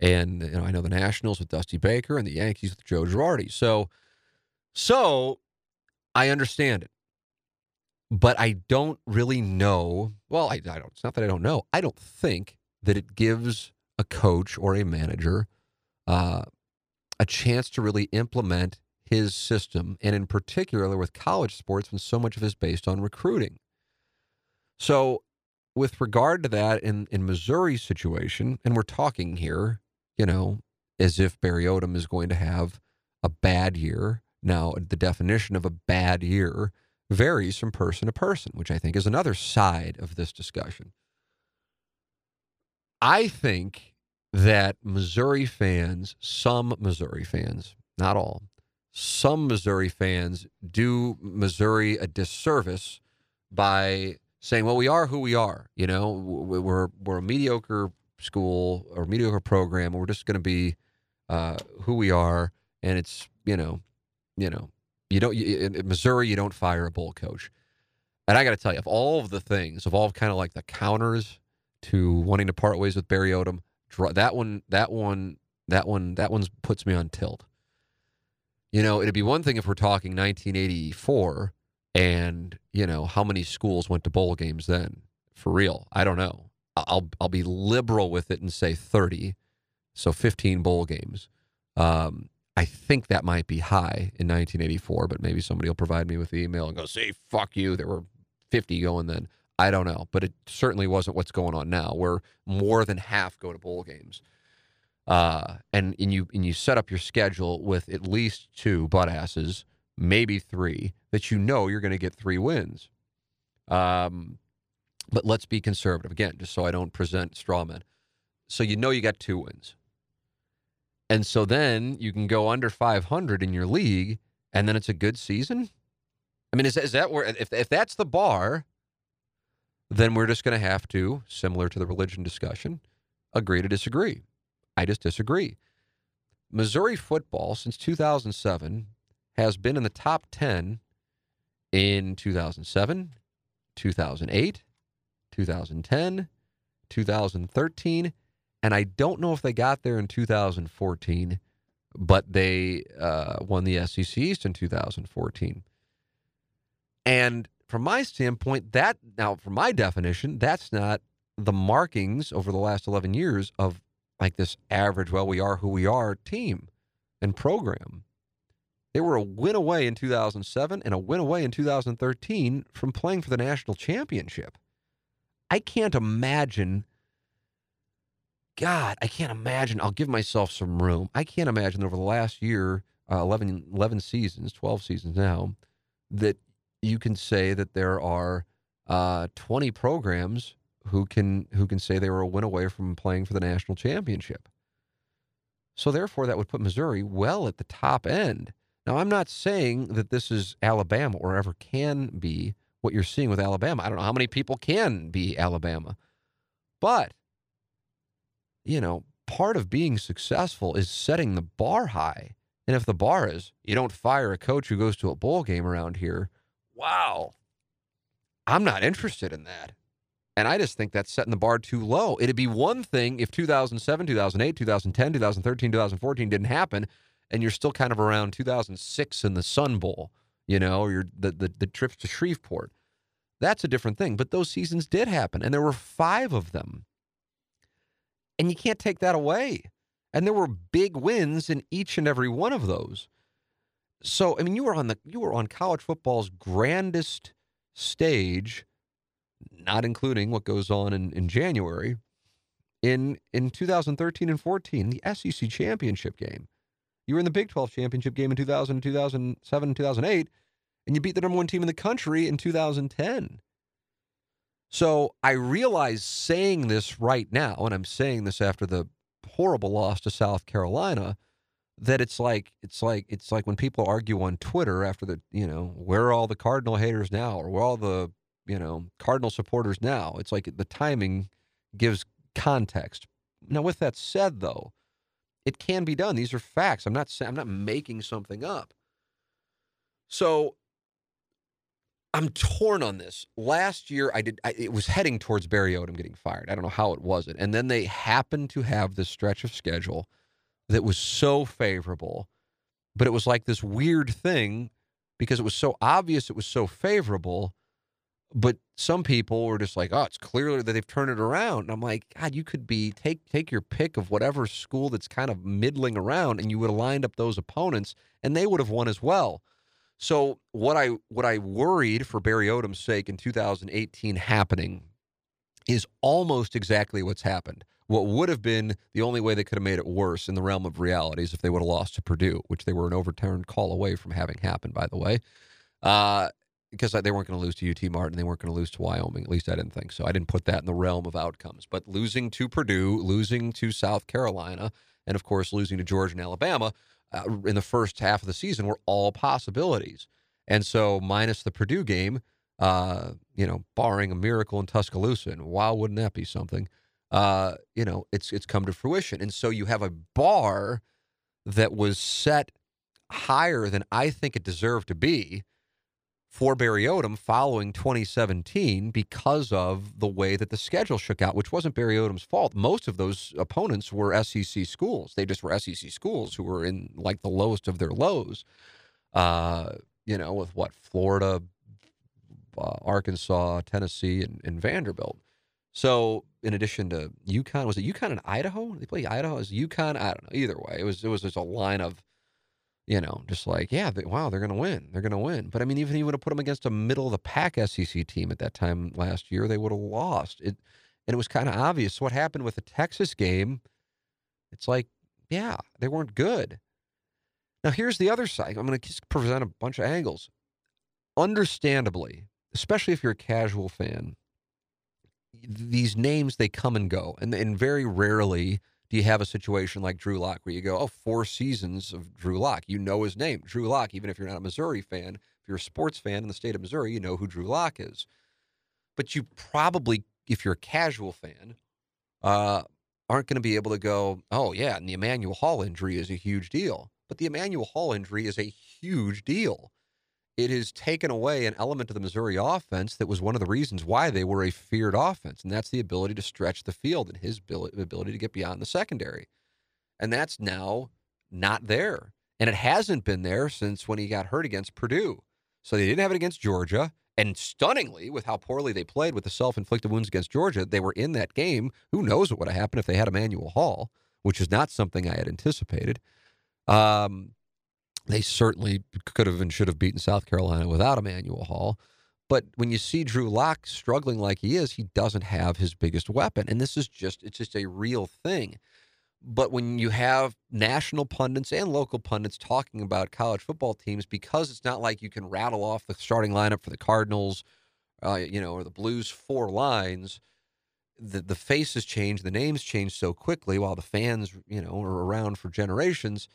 And you know, I know the Nationals with Dusty Baker and the Yankees with Joe Girardi. So, so I understand it, but I don't really know. Well, I, I don't. It's not that I don't know. I don't think that it gives a coach or a manager uh, a chance to really implement his system, and in particular with college sports, when so much of it is based on recruiting. So, with regard to that, in in Missouri's situation, and we're talking here you know, as if Barry Odom is going to have a bad year. Now, the definition of a bad year varies from person to person, which I think is another side of this discussion. I think that Missouri fans, some Missouri fans, not all, some Missouri fans do Missouri a disservice by saying, "Well, we are who we are. You know, we're we're a mediocre school or mediocre program. We're just going to be uh, who we are, and it's you know, you know, you don't you, in Missouri you don't fire a bowl coach. And I got to tell you, of all of the things, of all kind of like the counters to wanting to part ways with Barry Odom, that one, that one, that one, that one puts me on tilt. You know, it'd be one thing if we're talking 1984 and, you know, how many schools went to bowl games then? For real. I don't know. I'll I'll be liberal with it and say 30, so 15 bowl games. Um, I think that might be high in 1984, but maybe somebody will provide me with the email and go, "Say fuck you." There were 50 going then. I don't know, but it certainly wasn't what's going on now, where more than half go to bowl games. Uh, and and you and you set up your schedule with at least two butt asses, maybe three that you know you're going to get three wins. Um, but let's be conservative again, just so I don't present straw men. So you know you got two wins. And so then you can go under 500 in your league, and then it's a good season. I mean, is, is that where, if, if that's the bar, then we're just going to have to, similar to the religion discussion, agree to disagree. I just disagree. Missouri football since 2007 has been in the top 10 in 2007, 2008, 2010, 2013, and I don't know if they got there in 2014, but they uh, won the SEC East in 2014. And from my standpoint, that now, from my definition, that's not the markings over the last 11 years of like this average, well, we are who we are team and program. They were a win away in 2007 and a win away in 2013 from playing for the national championship. I can't imagine. God, I can't imagine. I'll give myself some room. I can't imagine over the last year, uh, 11, 11 seasons, 12 seasons now, that you can say that there are uh, 20 programs who can who can say they were a win away from playing for the national championship. So therefore, that would put Missouri well at the top end. Now, I'm not saying that this is Alabama or ever can be what you're seeing with Alabama. I don't know how many people can be Alabama, but you know, part of being successful is setting the bar high. And if the bar is you don't fire a coach who goes to a bowl game around here, wow, I'm not interested in that. And I just think that's setting the bar too low. It'd be one thing if 2007, 2008, 2010, 2013, 2014 didn't happen, and you're still kind of around 2006 in the Sun Bowl, you know, or the, the, the trips to Shreveport. That's a different thing. But those seasons did happen, and there were five of them. And you can't take that away. And there were big wins in each and every one of those. So, I mean, you were on the you were on college football's grandest stage not including what goes on in, in January, in in 2013 and 14, the SEC championship game. You were in the Big 12 championship game in 2000, 2007, 2008, and you beat the number one team in the country in 2010. So I realize saying this right now, and I'm saying this after the horrible loss to South Carolina, that it's like it's like it's like when people argue on Twitter after the you know where are all the Cardinal haters now, or where all the you know, Cardinal supporters now. It's like the timing gives context. Now, with that said, though, it can be done. These are facts. I'm not I'm not making something up. So I'm torn on this. Last year, I did. I, it was heading towards Barry Odom getting fired. I don't know how it was it, and then they happened to have this stretch of schedule that was so favorable, but it was like this weird thing because it was so obvious it was so favorable but some people were just like, oh, it's clear that they've turned it around. And I'm like, God, you could be take take your pick of whatever school that's kind of middling around, and you would have lined up those opponents, and they would have won as well. So what I what I worried for Barry Odom's sake in 2018 happening is almost exactly what's happened. What would have been the only way they could have made it worse in the realm of realities if they would have lost to Purdue, which they were an overturned call away from having happened, by the way. Uh, because they weren't going to lose to UT Martin. They weren't going to lose to Wyoming. At least I didn't think so. I didn't put that in the realm of outcomes. But losing to Purdue, losing to South Carolina, and of course losing to Georgia and Alabama uh, in the first half of the season were all possibilities. And so, minus the Purdue game, uh, you know, barring a miracle in Tuscaloosa, and wow, wouldn't that be something? Uh, you know, it's it's come to fruition. And so you have a bar that was set higher than I think it deserved to be for Barry Odom following 2017 because of the way that the schedule shook out, which wasn't Barry Odom's fault. Most of those opponents were SEC schools. They just were SEC schools who were in like the lowest of their lows. Uh, you know, with what Florida, uh, Arkansas, Tennessee, and, and, Vanderbilt. So, in addition to UConn, was it UConn and Idaho? They play Idaho Is UConn. I don't know. Either way, it was it was just a line of you know, just like, yeah, they, wow, they're going to win. They're going to win. But I mean, even if you would have put them against a middle of the pack SEC team at that time last year, they would have lost. It, and it was kind of obvious. what happened with the Texas game, it's like, yeah, they weren't good. Now, here's the other side. I'm going to present a bunch of angles. Understandably, especially if you're a casual fan, these names, they come and go. And, and very rarely do you have a situation like Drew Lock where you go, oh, four seasons of Drew Lock? You know his name, Drew Lock. Even if you're not a Missouri fan, if you're a sports fan in the state of Missouri, you know who Drew Lock is. But you probably, if you're a casual fan, uh, aren't going to be able to go, oh, yeah, and the Emmanuel Hall injury is a huge deal. But the Emmanuel Hall injury is a huge deal it has taken away an element of the Missouri offense that was one of the reasons why they were a feared offense, and that's the ability to stretch the field and his ability to get beyond the secondary. And that's now not there. And it hasn't been there since when he got hurt against Purdue. So they didn't have it against Georgia. And stunningly, with how poorly they played with the self inflicted wounds against Georgia, they were in that game. Who knows what would have happened if they had Emmanuel Hall? which is not something I had anticipated. Um, they certainly could have and should have beaten South Carolina without Emmanuel Hall. But when you see Drew Lock struggling like he is, he doesn't have his biggest weapon. And this is just, it's just a real thing. But when you have national pundits and local pundits talking about college football teams, because it's not like you can rattle off the starting lineup for the Cardinals, uh, you know, or the Blues four lines, the the faces change, the names change so quickly, while the fans, you know, are around for generations,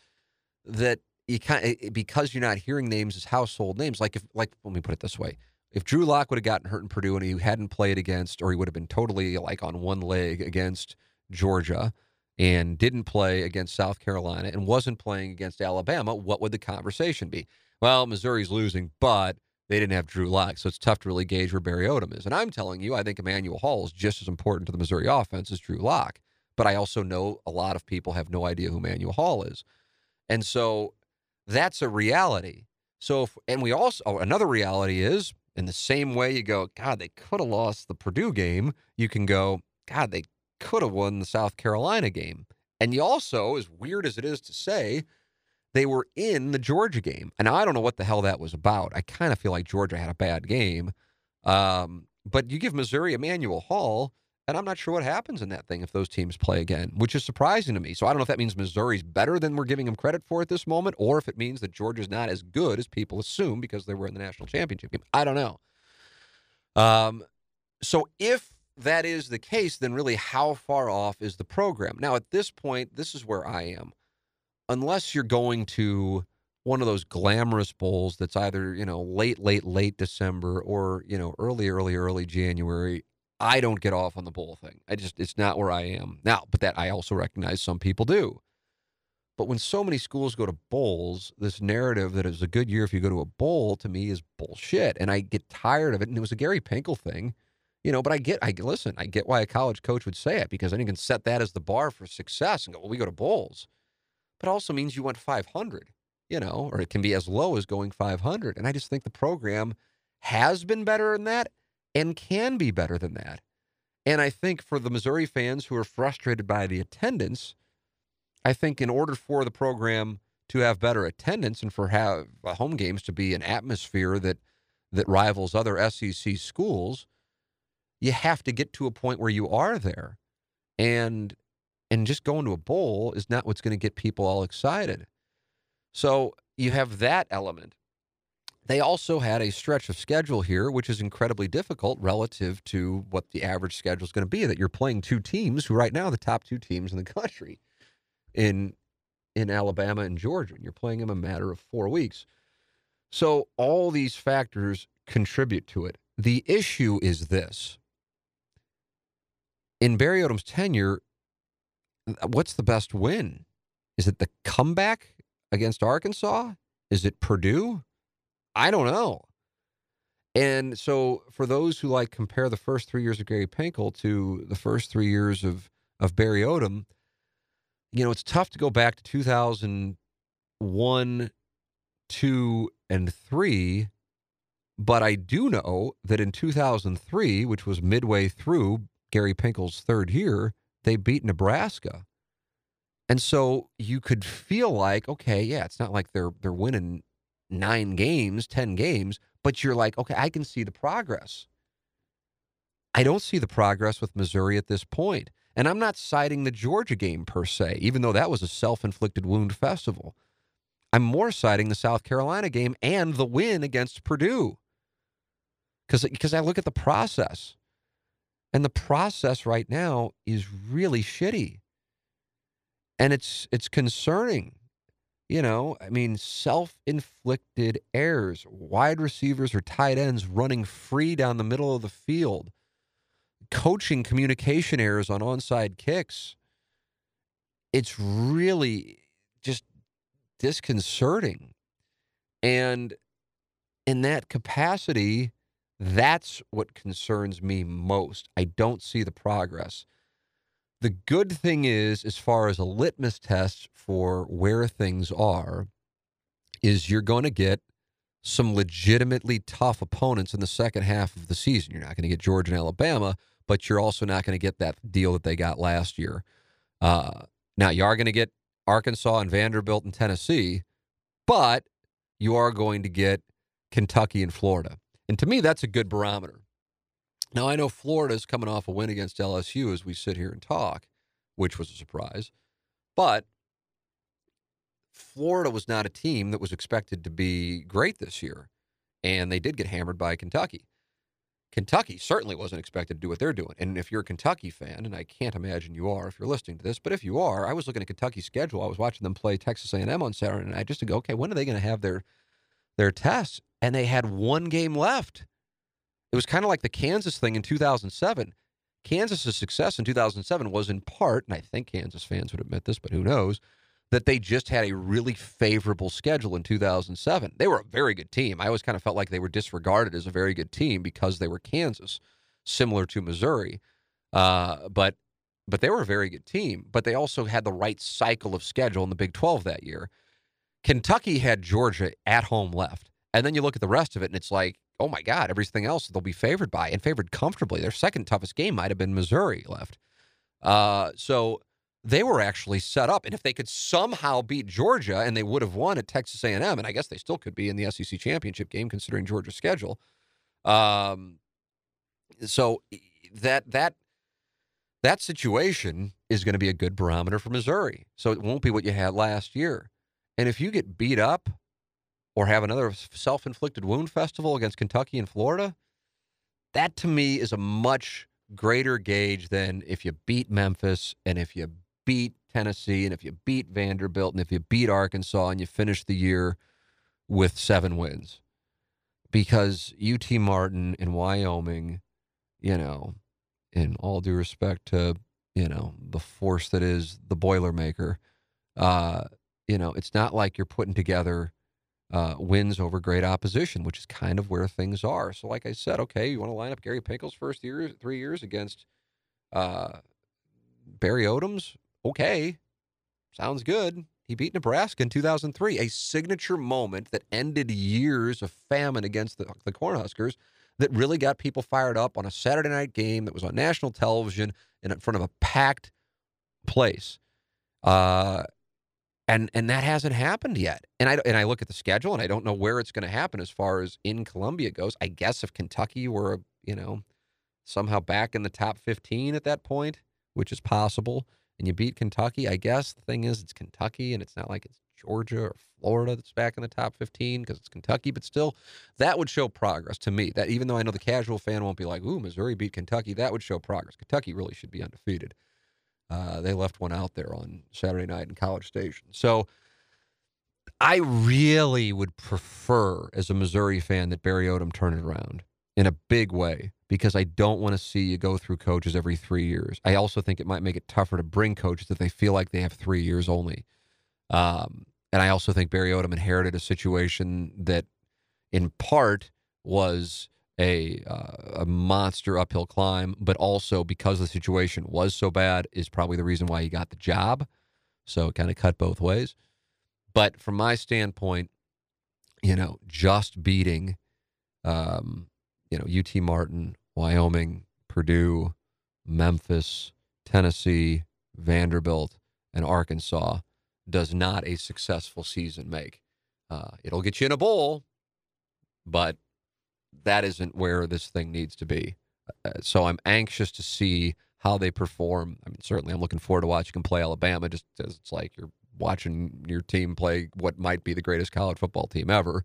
that you kind eh, eh, because you're not hearing names as household names. Like if, like let me put it this way: if Drew Lock would have gotten hurt in Purdue and he hadn't played against, or he would have been totally like on one leg against Georgia and didn't play against South Carolina and wasn't playing against Alabama, what would the conversation be? Well, Missouri's losing, but they didn't have Drew Lock, so it's tough to really gauge where Barry Odom is. And I'm telling you, I think Emmanuel Hall is just as important to the Missouri offense as Drew Lock. But I also know a lot of people have no idea who Emmanuel Hall is. And so that's a reality. So, if, and we also, oh, another reality is in the same way you go, God, they could have lost the Purdue game, you can go, God, they could have won the South Carolina game. And you also, as weird as it is to say, they were in the Georgia game. And I don't know what the hell that was about. I kind of feel like Georgia had a bad game. Um, but you give Missouri Emmanuel Hall, and I'm not sure what happens in that thing if those teams play again, which is surprising to me. So I don't know if that means Missouri's better than we're giving them credit for at this moment, or if it means that Georgia's not as good as people assume because they were in the national championship game. I don't know. Um, so if that is the case, then really how far off is the program? Now, at this point, this is where I am. Unless you're going to one of those glamorous bowls that's either, you know, late, late, late December or, you know, early, early, early January, I don't get off on the bowl thing. I just, it's not where I am. Now, but that I also recognize some people do. But when so many schools go to bowls, this narrative that it's a good year if you go to a bowl to me is bullshit. And I get tired of it. And it was a Gary Pinkel thing you know, but I get, I listen, I get why a college coach would say it because then you can set that as the bar for success and go, well, we go to bowls. But also means you went 500, you know, or it can be as low as going 500. And I just think the program has been better than that and can be better than that. And I think for the Missouri fans who are frustrated by the attendance, I think in order for the program to have better attendance and for have uh, home games to be an atmosphere that that rivals other SEC schools, you have to get to a point where you are there. And and just going to a bowl is not what's going to get people all excited. So you have that element. They also had a stretch of schedule here, which is incredibly difficult relative to what the average schedule is going to be. That you're playing two teams who, right now, are the top two teams in the country in in Alabama and Georgia, and you're playing them a matter of four weeks. So all these factors contribute to it. The issue is this: in Barry Odom's tenure, what's the best win? Is it the comeback against Arkansas? Is it Purdue? I don't know. And so, for those who like compare the first three years of Gary Pinkel to the first three years of of Barry Odom, you know, it's tough to go back to 2001, two, and three. But I do know that in 2003, which was midway through Gary Pinkel's third year, they beat Nebraska. And so you could feel like, okay, yeah, it's not like they're they're winning nine games, ten games, but you're like, okay, I can see the progress. I don't see the progress with Missouri at this point. And I'm not citing the Georgia game per se, even though that was a self inflicted wound festival. I'm more citing the South Carolina game and the win against Purdue. Because I look at the process. And the process right now is really shitty. And it's it's concerning. You know, I mean, self-inflicted errors, wide receivers or tight ends running free down the middle of the field, coaching communication errors on onside kicks. It's really just disconcerting. And in that capacity, that's what concerns me most. I don't see the progress. The good thing is, as far as a litmus test for where things are, is you're going to get some legitimately tough opponents in the second half of the season. You're not going to get Georgia and Alabama, but you're also not going to get that deal that they got last year. Uh, Now, you are going to get Arkansas and Vanderbilt and Tennessee, but you are going to get Kentucky and Florida. And to me, that's a good barometer. Now, I know Florida's coming off a win against LSU as we sit here and talk, which was a surprise. But Florida was not a team that was expected to be great this year. And they did get hammered by Kentucky. Kentucky certainly wasn't expected to do what they're doing. And if you're a Kentucky fan, and I can't imagine you are if you're listening to this, but if you are, I was looking at Kentucky's schedule. I was watching them play Texas A&M on Saturday night just to go, okay, when are they going to have their their tests? And they had one game left. It was kind of like the Kansas thing in 2007. Kansas's success in 2007 was in part, and I think Kansas fans would admit this, but who knows, that they just had a really favorable schedule in 2007. They were a very good team. I always kind of felt like they were disregarded as a very good team because they were Kansas, similar to Missouri. Uh, but but they were a very good team. But they also had the right cycle of schedule in the Big 12 that year. Kentucky had Georgia at home left. And then you look at the rest of it, and it's like, oh my God, everything else they'll be favored by and favored comfortably. Their second toughest game might have been Missouri left. Uh, so they were actually set up, and if they could somehow beat Georgia, and they would have won at Texas A&M, and I guess they still could be in the SEC championship game considering Georgia's schedule. Um, so that that that situation is going to be a good barometer for Missouri. So it won't be what you had last year. And if you get beat up or have another self inflicted wound festival against Kentucky and Florida, that to me is a much greater gauge than if you beat Memphis and if you beat Tennessee and if you beat Vanderbilt and if you beat Arkansas and you finish the year with seven wins. Because UT Martin in Wyoming, you know, in all due respect to, you know, the force that is the Boilermaker, uh, you know, it's not like you're putting together uh, wins over great opposition, which is kind of where things are. So, like I said, okay, you want to line up Gary Pinkel's first year, three years against uh, Barry Odom's? Okay, sounds good. He beat Nebraska in 2003, a signature moment that ended years of famine against the, the Cornhuskers that really got people fired up on a Saturday night game that was on national television and in front of a packed place. Uh, and and that hasn't happened yet. And I and I look at the schedule and I don't know where it's going to happen as far as in Columbia goes. I guess if Kentucky were you know somehow back in the top 15 at that point, which is possible, and you beat Kentucky, I guess the thing is it's Kentucky and it's not like it's Georgia or Florida that's back in the top 15 because it's Kentucky, but still that would show progress to me. That even though I know the casual fan won't be like, "Ooh, Missouri beat Kentucky," that would show progress. Kentucky really should be undefeated. Uh, they left one out there on Saturday night in College Station. So I really would prefer, as a Missouri fan, that Barry Odom turn it around in a big way because I don't want to see you go through coaches every three years. I also think it might make it tougher to bring coaches if they feel like they have three years only. Um, and I also think Barry Odom inherited a situation that, in part, was a uh, a monster uphill climb, but also because the situation was so bad is probably the reason why he got the job. So it kind of cut both ways. But from my standpoint, you know, just beating, um, you know, UT Martin, Wyoming, Purdue, Memphis, Tennessee, Vanderbilt, and Arkansas does not a successful season make. Uh, it'll get you in a bowl, but that isn't where this thing needs to be. Uh, so I'm anxious to see how they perform. I mean, certainly I'm looking forward to watching them play Alabama just as it's like you're watching your team play what might be the greatest college football team ever.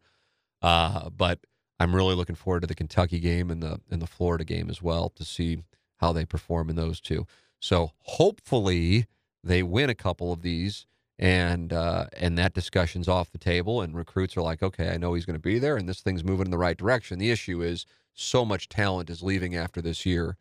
Uh, but I'm really looking forward to the Kentucky game and the and the Florida game as well to see how they perform in those two. So hopefully they win a couple of these and uh, and that discussion's off the table and recruits are like okay i know he's going to be there and this thing's moving in the right direction. The issue is so much talent is leaving after this year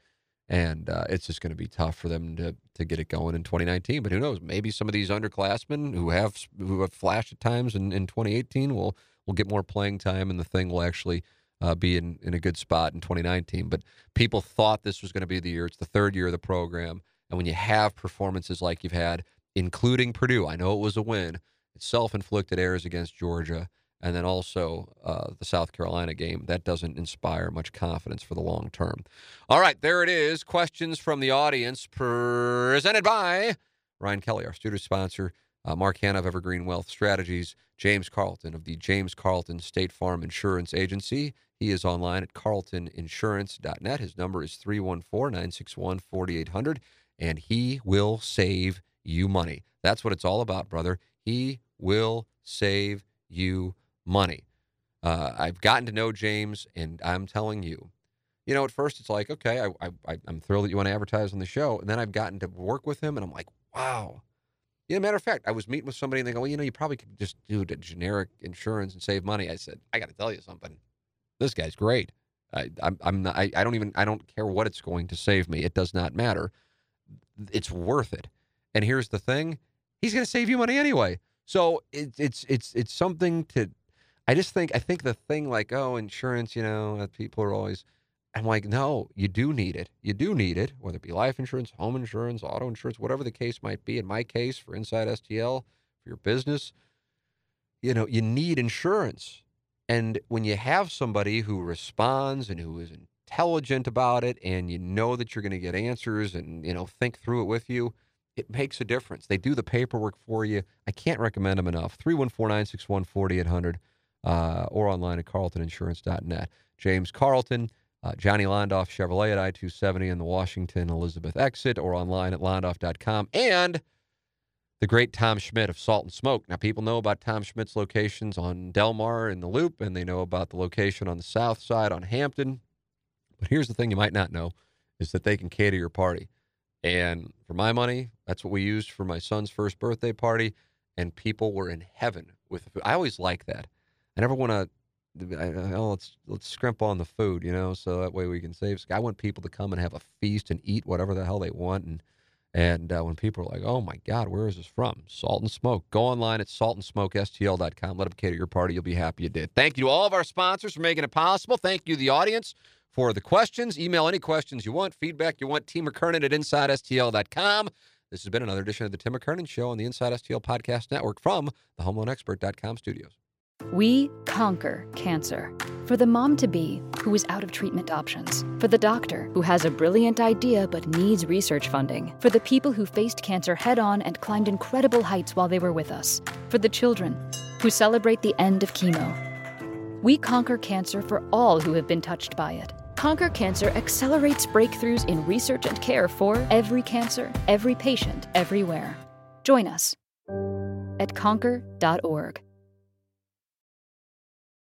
and uh, it's just going to be tough for them to to get it going in 2019 but who knows? Maybe some of these underclassmen who have who have flashed at times in, in 2018 will will get more playing time and the thing will actually uh, be in, in a good spot in 2019 but people thought this was going to be the year. It's the third year of the program and when you have performances like you've had including Purdue. I know it was a win. It's self-inflicted errors against Georgia, and then also uh, the South Carolina game. That doesn't inspire much confidence for the long term. All right, there it is. Questions from the audience presented by Ryan Kelley, our studio sponsor, uh, Mark Hannah of Evergreen Wealth Strategies, James Carlton of the James Carlton State Farm Insurance Agency. He is online at carltoninsurance.net. His number is 314 961 4800, and he will save you money. That's what it's all about, brother. He will save you money. Uh, I've gotten to know James, and I'm telling you, you know, at first it's like, okay, I, I, I'm thrilled that you want to advertise on the show. And then I've gotten to work with him, and I'm like, wow. Yeah, matter of fact, I was meeting with somebody, and they go, well, you know, you probably could just do the generic insurance and save money. I said, I got to tell you something. This guy's great. I, I'm, I'm not, I, I don't even, I don't care what it's going to save me. It does not matter. It's worth it. And here's the thing: he's going to save you money anyway. So it, it's, it's, it's something to. I just think, I think the thing like, oh, insurance, you know, people are always. I'm like, no, you do need it. You do need it, whether it be life insurance, home insurance, auto insurance, whatever the case might be. In my case, for Inside STL, for your business, you know, you need insurance. And when you have somebody who responds and who is intelligent about it, and you know that you're going to get answers and, you know, think through it with you, it makes a difference. They do the paperwork for you. I can't recommend them enough. 314 961 4800 uh, or online at carltoninsurance.net. James Carlton, uh, Johnny Londoff Chevrolet at I 270 in the Washington Elizabeth exit or online at londoff.com. And the great Tom Schmitt of Salt and Smoke. Now, people know about Tom Schmitt's locations on Delmar in the Loop, and they know about the location on the south side on Hampton. But here's the thing you might not know is that they can cater your party. And for my money, that's what we used for my son's first birthday party. And people were in heaven with. I always like that. I never want to. Oh, let's let's scrimp on the food, you know, so that way we can save. I want people to come and have a feast and eat whatever the hell they want, and and uh, when people are like, oh my God, where is this from? Salt and Smoke. Go online at saltandsmokestl.com. Let them cater your party. You'll be happy you did. Thank you to all of our sponsors for making it possible. Thank you, the audience, for the questions. Email any questions you want, feedback you want, Tim McKernan at InsideSTL.com. This has been another edition of the Tim McKernan Show on the Inside STL Podcast Network from the HomeLoanExpert.com studios. We conquer cancer. For the mom to be who is out of treatment options. For the doctor who has a brilliant idea but needs research funding. For the people who faced cancer head on and climbed incredible heights while they were with us. For the children who celebrate the end of chemo. We conquer cancer for all who have been touched by it. Conquer Cancer accelerates breakthroughs in research and care for every cancer, every patient, everywhere. Join us at conquer.org.